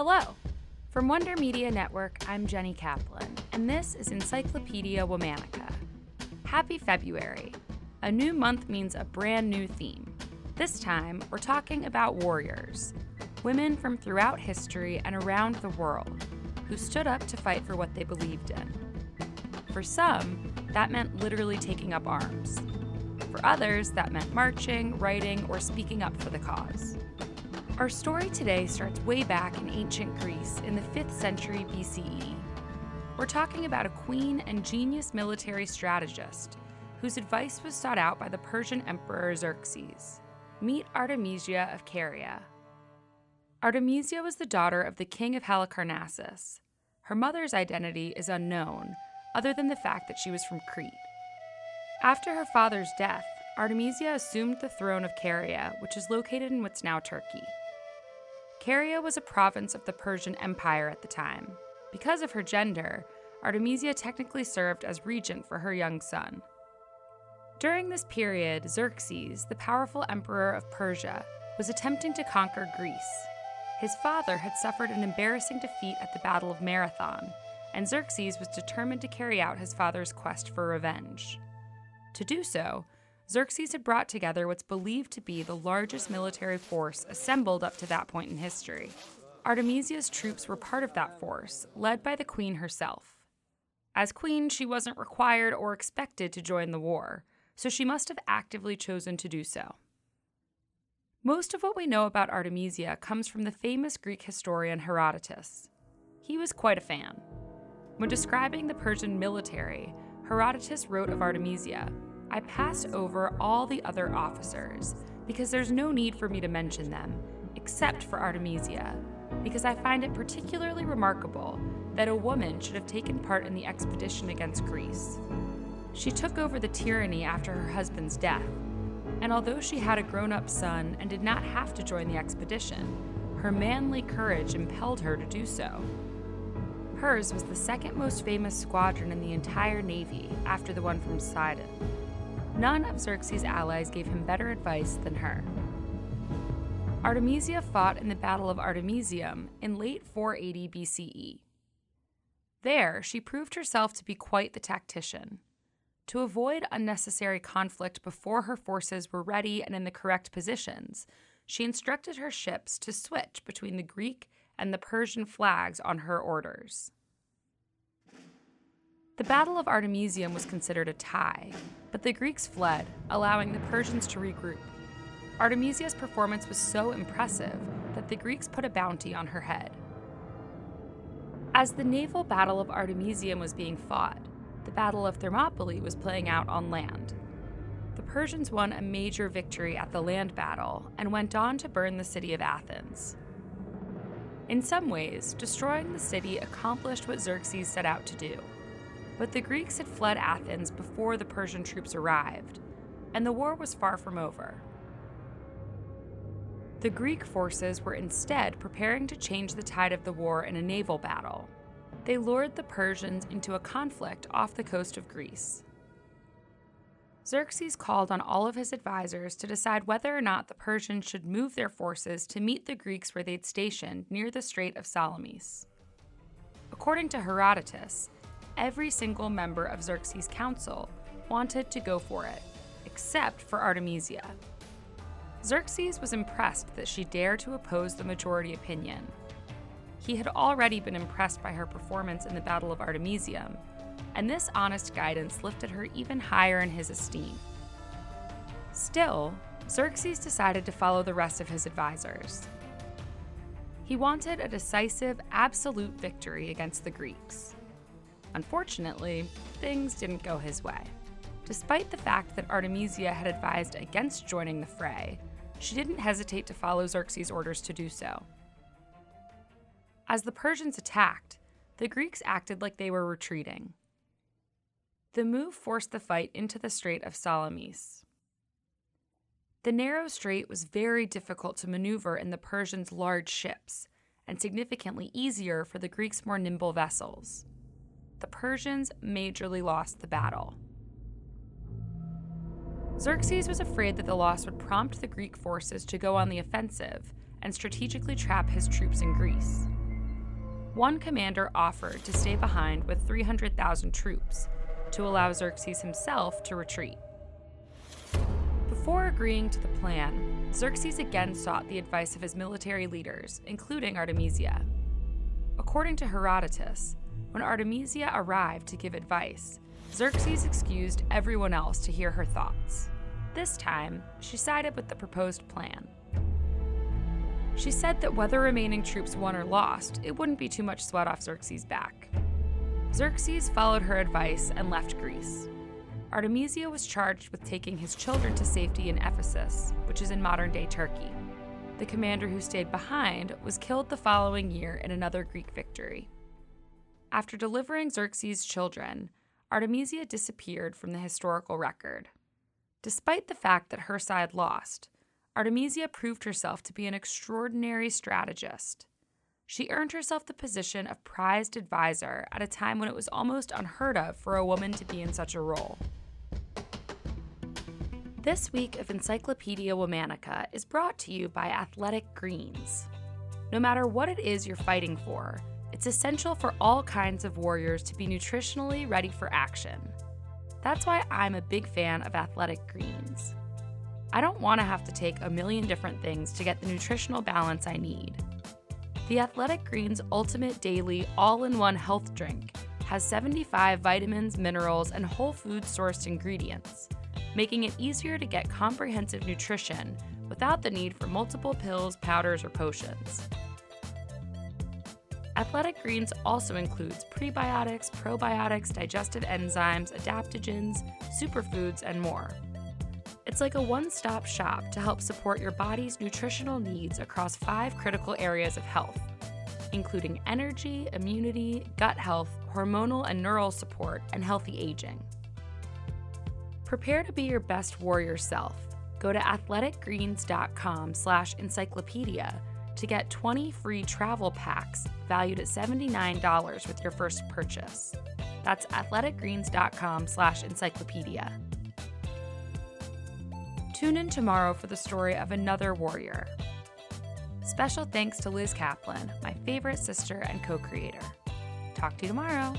Hello. From Wonder Media Network, I'm Jenny Kaplan, and this is Encyclopedia Womannica. Happy February. A new month means a brand new theme. This time, we're talking about warriors, women from throughout history and around the world who stood up to fight for what they believed in. For some, that meant literally taking up arms. For others, that meant marching, writing, or speaking up for the cause. Our story today starts way back in ancient Greece in the 5th century BCE. We're talking about a queen and genius military strategist whose advice was sought out by the Persian Emperor Xerxes. Meet Artemisia of Caria. Artemisia was the daughter of the king of Halicarnassus. Her mother's identity is unknown, other than the fact that she was from Crete. After her father's death, Artemisia assumed the throne of Caria, which is located in what's now Turkey. Caria was a province of the Persian Empire at the time. Because of her gender, Artemisia technically served as regent for her young son. During this period, Xerxes, the powerful emperor of Persia, was attempting to conquer Greece. His father had suffered an embarrassing defeat at the Battle of Marathon, and Xerxes was determined to carry out his father's quest for revenge. To do so, Xerxes had brought together what's believed to be the largest military force assembled up to that point in history. Artemisia's troops were part of that force, led by the queen herself. As queen, she wasn't required or expected to join the war, so she must have actively chosen to do so. Most of what we know about Artemisia comes from the famous Greek historian Herodotus. He was quite a fan. When describing the Persian military, Herodotus wrote of Artemisia I pass over all the other officers because there's no need for me to mention them, except for Artemisia, because I find it particularly remarkable that a woman should have taken part in the expedition against Greece. She took over the tyranny after her husband's death, and although she had a grown up son and did not have to join the expedition, her manly courage impelled her to do so. Hers was the second most famous squadron in the entire Navy after the one from Sidon. None of Xerxes' allies gave him better advice than her. Artemisia fought in the Battle of Artemisium in late 480 BCE. There, she proved herself to be quite the tactician. To avoid unnecessary conflict before her forces were ready and in the correct positions, she instructed her ships to switch between the Greek and the Persian flags on her orders. The Battle of Artemisium was considered a tie, but the Greeks fled, allowing the Persians to regroup. Artemisia's performance was so impressive that the Greeks put a bounty on her head. As the naval battle of Artemisium was being fought, the Battle of Thermopylae was playing out on land. The Persians won a major victory at the land battle and went on to burn the city of Athens. In some ways, destroying the city accomplished what Xerxes set out to do. But the Greeks had fled Athens before the Persian troops arrived, and the war was far from over. The Greek forces were instead preparing to change the tide of the war in a naval battle they lured the Persians into a conflict off the coast of Greece. Xerxes called on all of his advisors to decide whether or not the Persians should move their forces to meet the Greeks where they'd stationed near the Strait of Salamis. According to Herodotus, every single member of Xerxes' council wanted to go for it, except for Artemisia. Xerxes was impressed that she dared to oppose the majority opinion he had already been impressed by her performance in the Battle of Artemisium, and this honest guidance lifted her even higher in his esteem. Still, Xerxes decided to follow the rest of his advisors. He wanted a decisive, absolute victory against the Greeks. Unfortunately, things didn't go his way. Despite the fact that Artemisia had advised against joining the fray, she didn't hesitate to follow Xerxes' orders to do so. As the Persians attacked, the Greeks acted like they were retreating. The move forced the fight into the Strait of Salamis. The narrow strait was very difficult to maneuver in the Persians' large ships, and significantly easier for the Greeks' more nimble vessels. The Persians majorly lost the battle. Xerxes was afraid that the loss would prompt the Greek forces to go on the offensive and strategically trap his troops in Greece. one commander offered to stay behind with 300,000 troops to allow Xerxes himself to retreat. Before agreeing to the plan, Xerxes again sought the advice of his military leaders, including Artemisia. According to Herodotus, when Artemisia arrived to give advice, Xerxes excused everyone else to hear her thoughts. This time, she sided with the proposed plan. She said that whether remaining troops won or lost, it wouldn't be too much sweat off Xerxes' back. Xerxes followed her advice and left Greece. Artemisia was charged with taking his children to safety in Ephesus, which is in modern day Turkey. The commander who stayed behind was killed the following year in another Greek victory. After delivering Xerxes' children, Artemisia disappeared from the historical record. Despite the fact that her side lost, Artemisia proved herself to be an extraordinary strategist. She earned herself the position of prized advisor at a time when it was almost unheard of for a woman to be in such a role. This week of Encyclopedia Womannica is brought to you by Athletic Greens. No matter what it is you're fighting for, it's essential for all kinds of warriors to be nutritionally ready for action. That's why I'm a big fan of Athletic Greens. I don't want to have to take a million different things to get the nutritional balance I need. The Athletic Greens Ultimate Daily All in One Health Drink has 75 vitamins, minerals, and whole food sourced ingredients making it easier to get comprehensive nutrition without the need for multiple pills, powders, or potions. Athletic Greens also includes prebiotics, probiotics, digestive enzymes, adaptogens, superfoods, and more. It's like a one stop shop to help support your body's nutritional needs across five critical areas of health, including energy, immunity, gut health, hormonal and neural support, and healthy aging. Prepare to be your best warrior self. Go to athleticgreens.com slash encyclopedia to get 20 free travel packs valued at $79 with your first purchase. That's athleticgreens.com slash encyclopedia. Tune in tomorrow for the story of another warrior. Special thanks to Liz Kaplan, my favorite sister and co creator. Talk to you tomorrow.